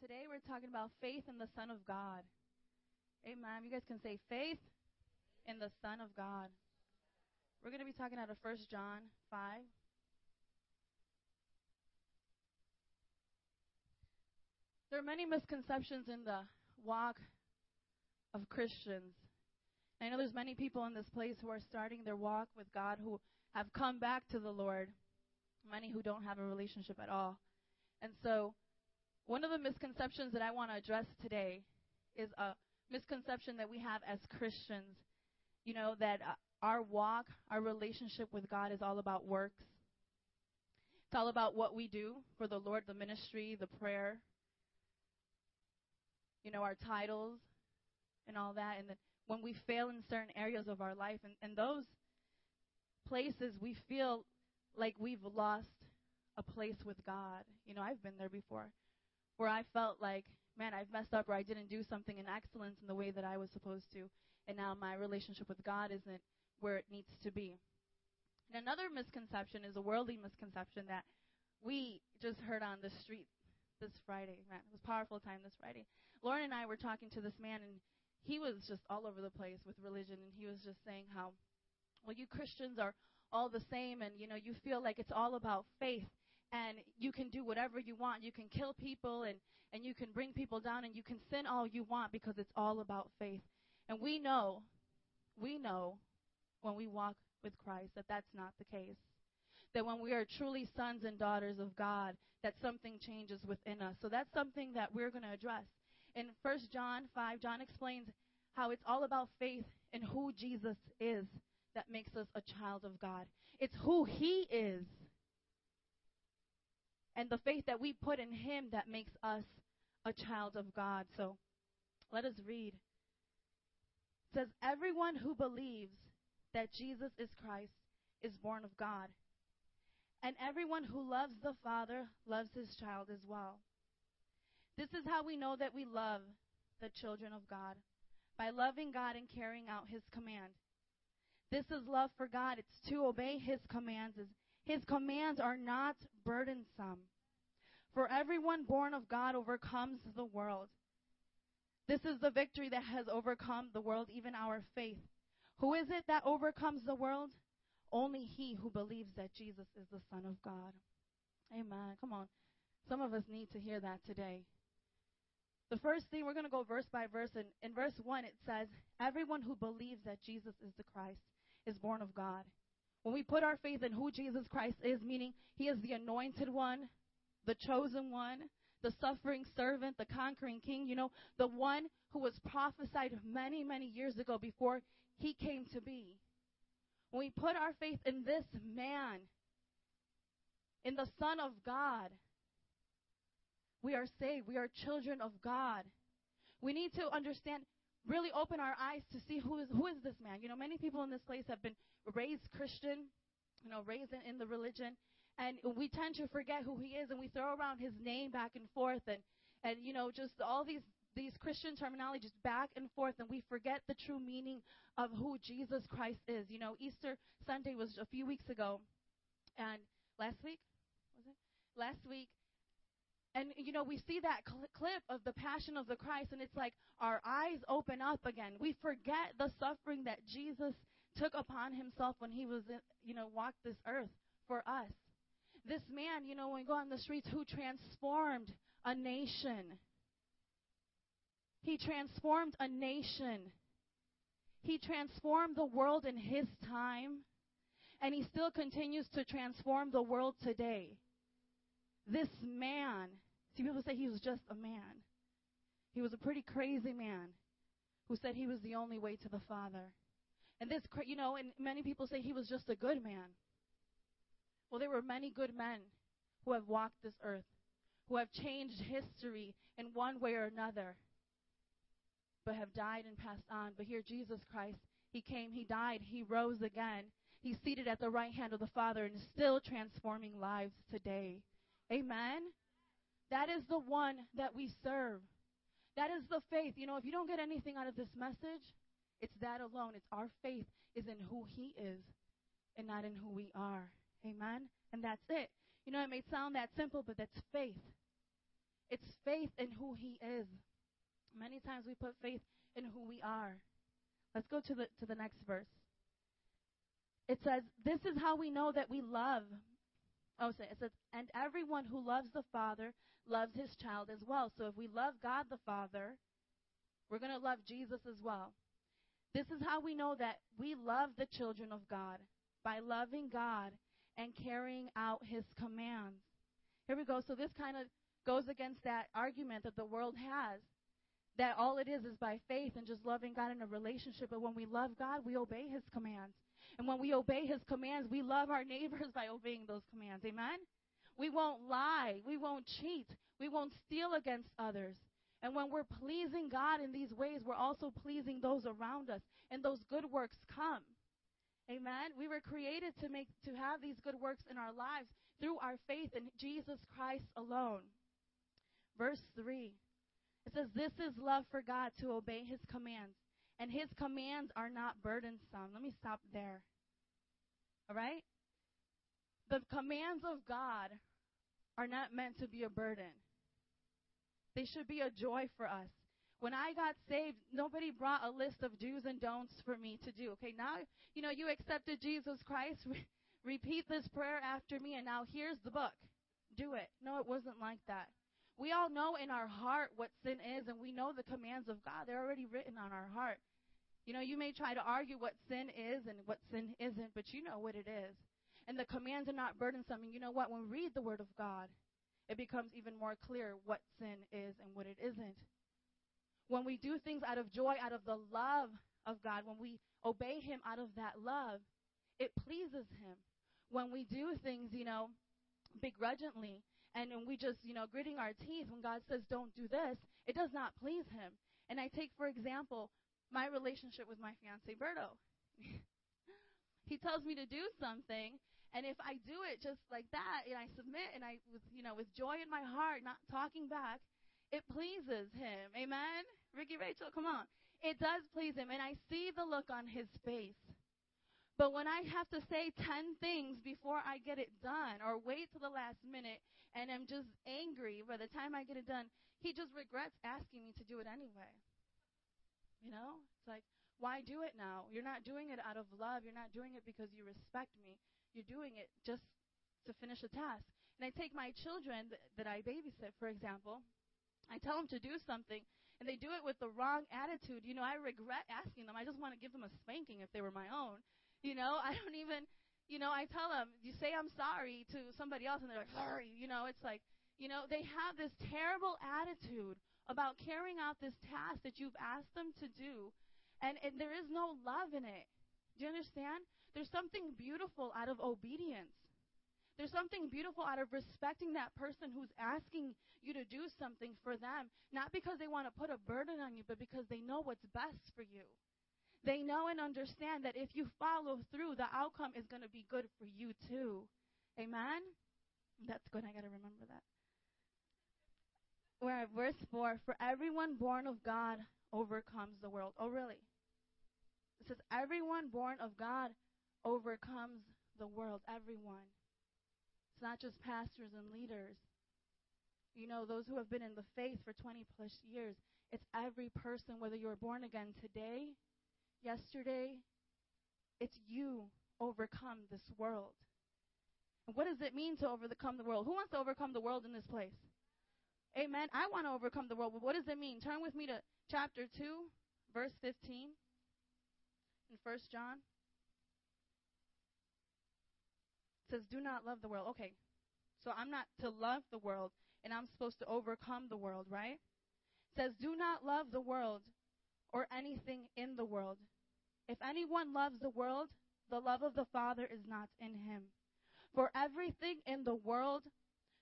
Today we're talking about faith in the Son of God. Amen. You guys can say faith in the Son of God. We're going to be talking out of 1 John 5. There are many misconceptions in the walk of Christians. I know there's many people in this place who are starting their walk with God who have come back to the Lord, many who don't have a relationship at all. And so, one of the misconceptions that I want to address today is a misconception that we have as Christians. You know, that uh, our walk, our relationship with God is all about works. It's all about what we do for the Lord, the ministry, the prayer, you know, our titles and all that. And when we fail in certain areas of our life, and, and those places we feel like we've lost a place with God. You know, I've been there before where I felt like, man, I've messed up or I didn't do something in excellence in the way that I was supposed to, and now my relationship with God isn't where it needs to be. And another misconception is a worldly misconception that we just heard on the street this Friday. Man, it was a powerful time this Friday. Lauren and I were talking to this man, and he was just all over the place with religion, and he was just saying how, well, you Christians are all the same, and you know, you feel like it's all about faith and you can do whatever you want. You can kill people and, and you can bring people down and you can sin all you want because it's all about faith. And we know, we know when we walk with Christ that that's not the case. That when we are truly sons and daughters of God, that something changes within us. So that's something that we're going to address. In 1 John 5, John explains how it's all about faith and who Jesus is that makes us a child of God. It's who He is and the faith that we put in Him that makes us a child of God. So let us read. It says, Everyone who believes that Jesus is Christ is born of God. And everyone who loves the Father loves his child as well. This is how we know that we love the children of God by loving God and carrying out his command. This is love for God. It's to obey his commands his commands are not burdensome. For everyone born of God overcomes the world. This is the victory that has overcome the world, even our faith. Who is it that overcomes the world? Only he who believes that Jesus is the Son of God. Amen. Come on. Some of us need to hear that today. The first thing, we're going to go verse by verse. And in verse 1, it says, Everyone who believes that Jesus is the Christ is born of God. When we put our faith in who Jesus Christ is, meaning he is the anointed one, the chosen one, the suffering servant, the conquering king, you know, the one who was prophesied many, many years ago before he came to be. When we put our faith in this man, in the Son of God, we are saved. We are children of God. We need to understand really open our eyes to see who is who is this man. You know, many people in this place have been raised Christian, you know, raised in, in the religion, and we tend to forget who he is, and we throw around his name back and forth, and and you know, just all these these Christian terminologies back and forth, and we forget the true meaning of who Jesus Christ is. You know, Easter Sunday was a few weeks ago, and last week was it? Last week, and, you know, we see that cl- clip of the passion of the Christ, and it's like our eyes open up again. We forget the suffering that Jesus took upon himself when he was, in, you know, walked this earth for us. This man, you know, when we go on the streets, who transformed a nation. He transformed a nation. He transformed the world in his time, and he still continues to transform the world today. This man See, people say he was just a man. He was a pretty crazy man who said he was the only way to the Father. And this, you know, and many people say he was just a good man. Well, there were many good men who have walked this earth, who have changed history in one way or another, but have died and passed on. But here, Jesus Christ, He came, He died, He rose again. He's seated at the right hand of the Father and is still transforming lives today. Amen. That is the one that we serve. That is the faith. You know, if you don't get anything out of this message, it's that alone. It's our faith is in who He is and not in who we are. Amen? And that's it. You know, it may sound that simple, but that's faith. It's faith in who He is. Many times we put faith in who we are. Let's go to the to the next verse. It says, "This is how we know that we love." Oh, it says, "And everyone who loves the Father loves his child as well." So if we love God the Father, we're going to love Jesus as well. This is how we know that we love the children of God by loving God and carrying out his commands. Here we go. So this kind of goes against that argument that the world has that all it is is by faith and just loving God in a relationship. But when we love God, we obey his commands. And when we obey his commands, we love our neighbors by obeying those commands. Amen? We won't lie. We won't cheat. We won't steal against others. And when we're pleasing God in these ways, we're also pleasing those around us. And those good works come. Amen. We were created to make to have these good works in our lives through our faith in Jesus Christ alone. Verse 3. It says this is love for God to obey his commands, and his commands are not burdensome. Let me stop there. All right? The commands of God are not meant to be a burden. They should be a joy for us. When I got saved, nobody brought a list of do's and don'ts for me to do. Okay, now, you know, you accepted Jesus Christ. repeat this prayer after me, and now here's the book. Do it. No, it wasn't like that. We all know in our heart what sin is, and we know the commands of God. They're already written on our heart. You know, you may try to argue what sin is and what sin isn't, but you know what it is. And the commands are not burdensome. And you know what? When we read the Word of God, it becomes even more clear what sin is and what it isn't. When we do things out of joy, out of the love of God, when we obey Him out of that love, it pleases Him. When we do things, you know, begrudgingly, and when we just, you know, gritting our teeth when God says don't do this, it does not please Him. And I take, for example, my relationship with my fiance Berto. he tells me to do something, and if I do it just like that, and I submit, and I, with, you know, with joy in my heart, not talking back, it pleases him. Amen? Ricky Rachel, come on. It does please him, and I see the look on his face. But when I have to say 10 things before I get it done, or wait till the last minute, and I'm just angry by the time I get it done, he just regrets asking me to do it anyway. You know? It's like, why do it now? You're not doing it out of love. You're not doing it because you respect me. You're doing it just to finish a task. And I take my children th- that I babysit, for example. I tell them to do something, and they do it with the wrong attitude. You know, I regret asking them. I just want to give them a spanking if they were my own. You know, I don't even, you know, I tell them, you say I'm sorry to somebody else, and they're like, sorry. You know, it's like, you know, they have this terrible attitude about carrying out this task that you've asked them to do, and, and there is no love in it. Do you understand? There's something beautiful out of obedience. There's something beautiful out of respecting that person who's asking you to do something for them, not because they want to put a burden on you, but because they know what's best for you. They know and understand that if you follow through, the outcome is going to be good for you too. Amen? That's good. I got to remember that. We're at verse 4 For everyone born of God overcomes the world. Oh, really? It says, Everyone born of God overcomes the world, everyone. It's not just pastors and leaders. You know, those who have been in the faith for 20 plus years. It's every person, whether you were born again today, yesterday. It's you overcome this world. And what does it mean to overcome the world? Who wants to overcome the world in this place? Amen. I want to overcome the world, but what does it mean? Turn with me to chapter 2, verse 15 in 1 John. It says, Do not love the world. Okay. So I'm not to love the world, and I'm supposed to overcome the world, right? It says, Do not love the world or anything in the world. If anyone loves the world, the love of the Father is not in him. For everything in the world,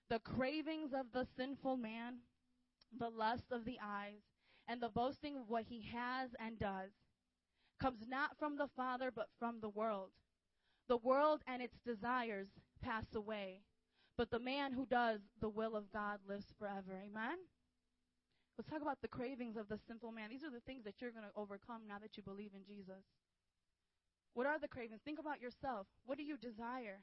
the cravings of the sinful man, the lust of the eyes, and the boasting of what he has and does, comes not from the Father, but from the world. The world and its desires pass away, but the man who does the will of God lives forever. Amen? Let's talk about the cravings of the sinful man. These are the things that you're going to overcome now that you believe in Jesus. What are the cravings? Think about yourself. What do you desire?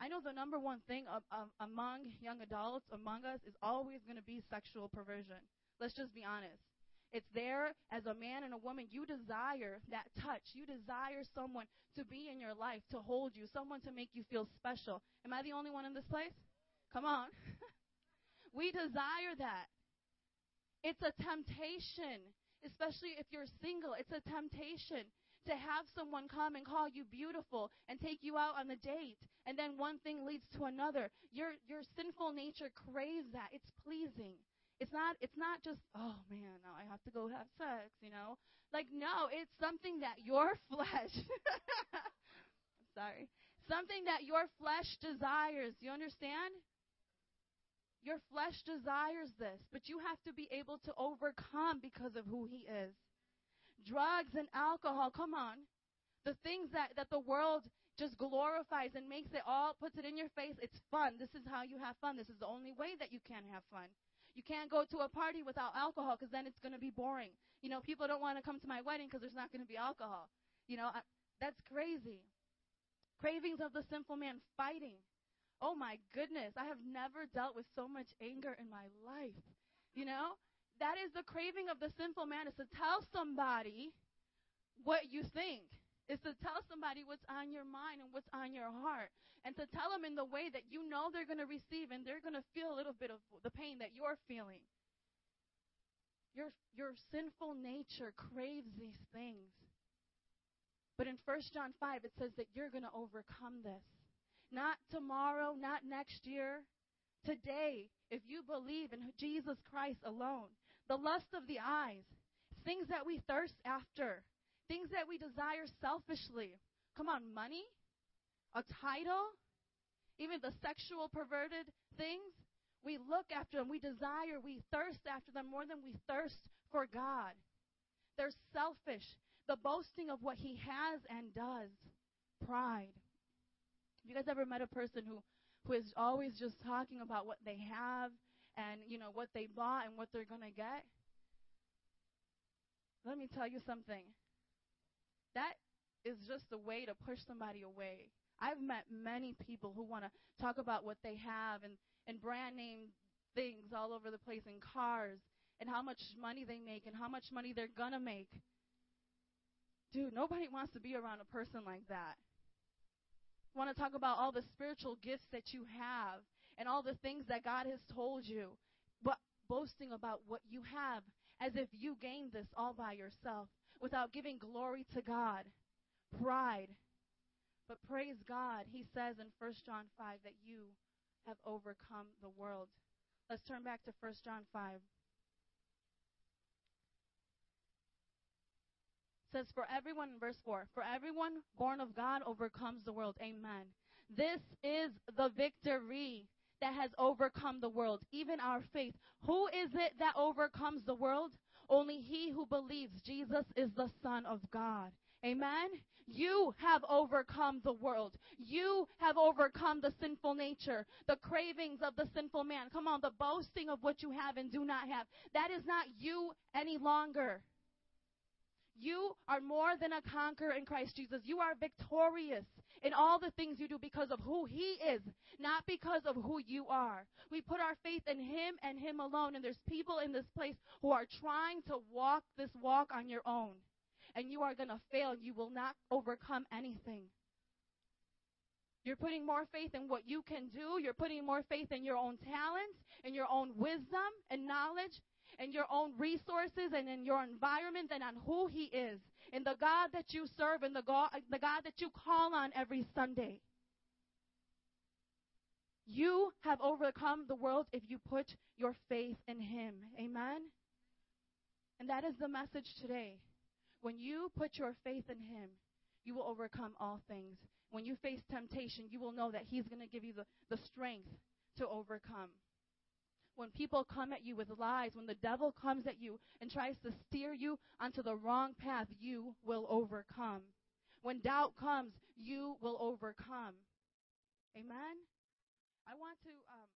I know the number one thing of, of, among young adults, among us, is always going to be sexual perversion. Let's just be honest. It's there as a man and a woman. You desire that touch. You desire someone to be in your life, to hold you, someone to make you feel special. Am I the only one in this place? Come on. we desire that. It's a temptation, especially if you're single. It's a temptation to have someone come and call you beautiful and take you out on a date and then one thing leads to another your your sinful nature craves that it's pleasing it's not it's not just oh man now i have to go have sex you know like no it's something that your flesh i'm sorry something that your flesh desires you understand your flesh desires this, but you have to be able to overcome because of who He is drugs and alcohol. Come on. The things that, that the world just glorifies and makes it all, puts it in your face. It's fun. This is how you have fun. This is the only way that you can have fun. You can't go to a party without alcohol because then it's going to be boring. You know, people don't want to come to my wedding because there's not going to be alcohol. You know, I, that's crazy. Cravings of the sinful man fighting. Oh my goodness, I have never dealt with so much anger in my life. You know, that is the craving of the sinful man is to tell somebody what you think. Is to tell somebody what's on your mind and what's on your heart. And to tell them in the way that you know they're going to receive and they're going to feel a little bit of the pain that you're feeling. Your, your sinful nature craves these things. But in 1 John 5, it says that you're going to overcome this. Not tomorrow, not next year. Today, if you believe in Jesus Christ alone, the lust of the eyes, things that we thirst after, things that we desire selfishly. Come on, money, a title, even the sexual perverted things. We look after them, we desire, we thirst after them more than we thirst for God. They're selfish. The boasting of what he has and does. Pride. Have you guys ever met a person who, who is always just talking about what they have and you know what they bought and what they're going to get. Let me tell you something. That is just a way to push somebody away. I've met many people who want to talk about what they have and, and brand name things all over the place in cars and how much money they make and how much money they're going to make. Dude, nobody wants to be around a person like that. Want to talk about all the spiritual gifts that you have and all the things that God has told you, but boasting about what you have as if you gained this all by yourself without giving glory to God. Pride. But praise God, he says in 1 John 5 that you have overcome the world. Let's turn back to 1 John 5. It says, For everyone, in verse 4, for everyone born of God overcomes the world. Amen. This is the victory that has overcome the world, even our faith. Who is it that overcomes the world? Only he who believes Jesus is the Son of God. Amen. You have overcome the world. You have overcome the sinful nature, the cravings of the sinful man. Come on, the boasting of what you have and do not have. That is not you any longer. You are more than a conqueror in Christ Jesus. You are victorious in all the things you do because of who He is, not because of who you are. We put our faith in Him and Him alone. And there's people in this place who are trying to walk this walk on your own. And you are going to fail. You will not overcome anything. You're putting more faith in what you can do. You're putting more faith in your own talents, in your own wisdom and knowledge in your own resources and in your environment than on who He is, in the God that you serve, and the God, the God that you call on every Sunday. You have overcome the world if you put your faith in Him. Amen? And that is the message today. When you put your faith in Him, you will overcome all things. When you face temptation, you will know that He's going to give you the, the strength to overcome when people come at you with lies, when the devil comes at you and tries to steer you onto the wrong path, you will overcome. When doubt comes, you will overcome. Amen? I want to. Um,